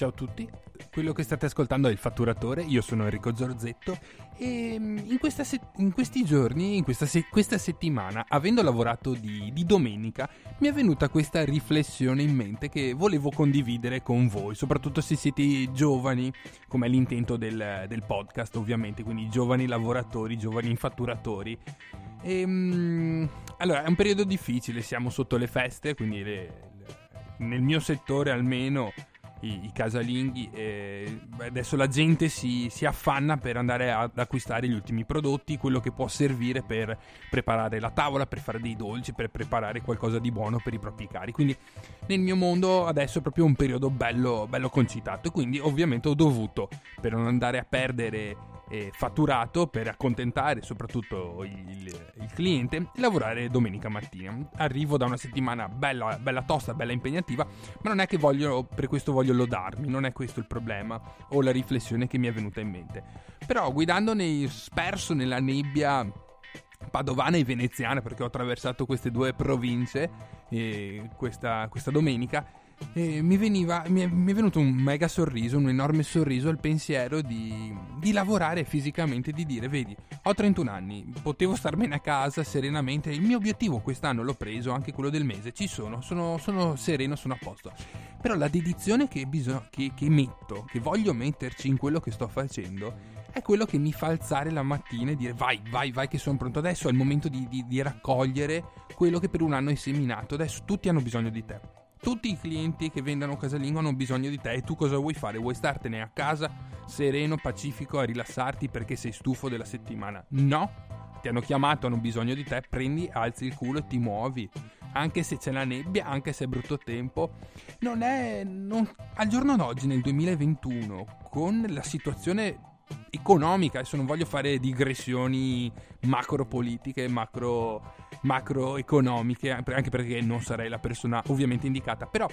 Ciao a tutti, quello che state ascoltando è il Fatturatore, io sono Enrico Zorzetto e mm, in, se- in questi giorni, in questa, se- questa, settimana, avendo lavorato di-, di domenica, mi è venuta questa riflessione in mente che volevo condividere con voi, soprattutto se siete giovani, come è l'intento del, del podcast ovviamente, quindi giovani lavoratori, giovani fatturatori. E, mm, allora, è un periodo difficile, siamo sotto le feste, quindi le, nel mio settore almeno i, i casalinghi. E adesso la gente si, si, affanna per andare ad acquistare gli ultimi prodotti, quello che può servire per preparare la tavola, per fare dei dolci, per preparare qualcosa di buono per i propri cari. Quindi nel mio mondo adesso è proprio un periodo bello, bello concitato quindi ovviamente ho dovuto, per non andare a perdere eh, fatturato per accontentare soprattutto il, il, cliente lavorare domenica mattina. Arrivo da una settimana bella, bella tosta, bella impegnativa, ma non è che voglio, per questo voglio lodarmi, non è questo il problema o la riflessione che mi è venuta in mente. Però guidando nei, sperso nella nebbia padovana e veneziana, perché ho attraversato queste due province eh, questa, questa domenica, e mi, veniva, mi, è, mi, è, venuto un mega sorriso, un enorme sorriso al pensiero di, di, lavorare fisicamente, di dire, vedi, ho 31 anni, potevo starmene a casa serenamente, il mio obiettivo quest'anno l'ho preso, anche quello del mese, ci sono, sono, sono sereno, sono a posto. Però la dedizione che, bisog- che, che metto, che voglio metterci in quello che sto facendo, è quello che mi fa alzare la mattina e dire vai, vai, vai che sono pronto. Adesso è il momento di, di, di raccogliere quello che per un anno hai seminato. Adesso tutti hanno bisogno di te. Tutti i clienti che vendono casalingo hanno bisogno di te e tu cosa vuoi fare? Vuoi startene a casa sereno, pacifico, a rilassarti perché sei stufo della settimana? No, ti hanno chiamato, hanno bisogno di te, prendi, alzi il culo e ti muovi. Anche se c'è la nebbia, anche se è brutto tempo, non è. Non, al giorno d'oggi, nel 2021, con la situazione economica, adesso non voglio fare digressioni macro politiche, macro macroeconomiche, anche perché non sarei la persona ovviamente indicata, però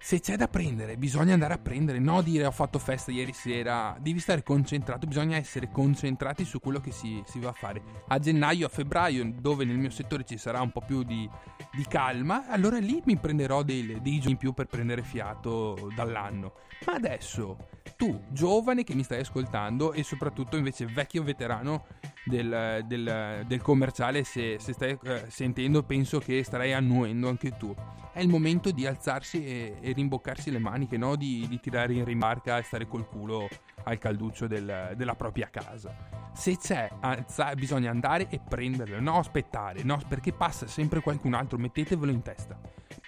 se c'è da prendere, bisogna andare a prendere, no dire ho fatto festa ieri sera, devi stare concentrato, bisogna essere concentrati su quello che si, si va a fare. A gennaio, a febbraio, dove nel mio settore ci sarà un po' più di, di calma, allora lì mi prenderò dei, dei giorni in più per prendere fiato dall'anno. Ma adesso, tu, giovane che mi stai ascoltando e soprattutto invece vecchio veterano del, del, del commerciale, se, se stai eh, sentendo penso che starai annuendo anche tu. È il momento di alzarsi e, e rimboccarsi le maniche, no? di, di, tirare in rimarca e stare col culo al calduccio del, della propria casa. Se c'è, alza, bisogna andare e prenderlo, no aspettare, no, perché passa sempre qualcun altro, mettetevelo in testa.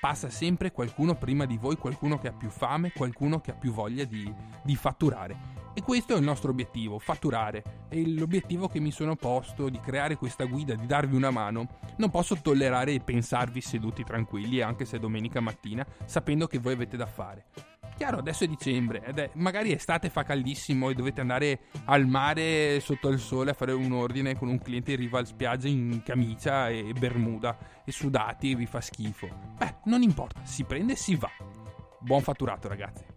Passa sempre qualcuno prima di voi, qualcuno che ha più fame, qualcuno che ha più voglia di, di fatturare e questo è il nostro obiettivo, fatturare. È l'obiettivo che mi sono posto di creare questa guida, di darvi una mano. Non posso tollerare e pensarvi seduti tranquilli, anche se è domenica mattina, sapendo che voi avete da fare. Chiaro, adesso è dicembre, ed è, magari estate fa caldissimo e dovete andare al mare sotto il sole a fare un ordine con un cliente in riva al spiaggia in camicia e bermuda e sudati e vi fa schifo. Beh, non importa, si prende e si va. Buon fatturato ragazzi.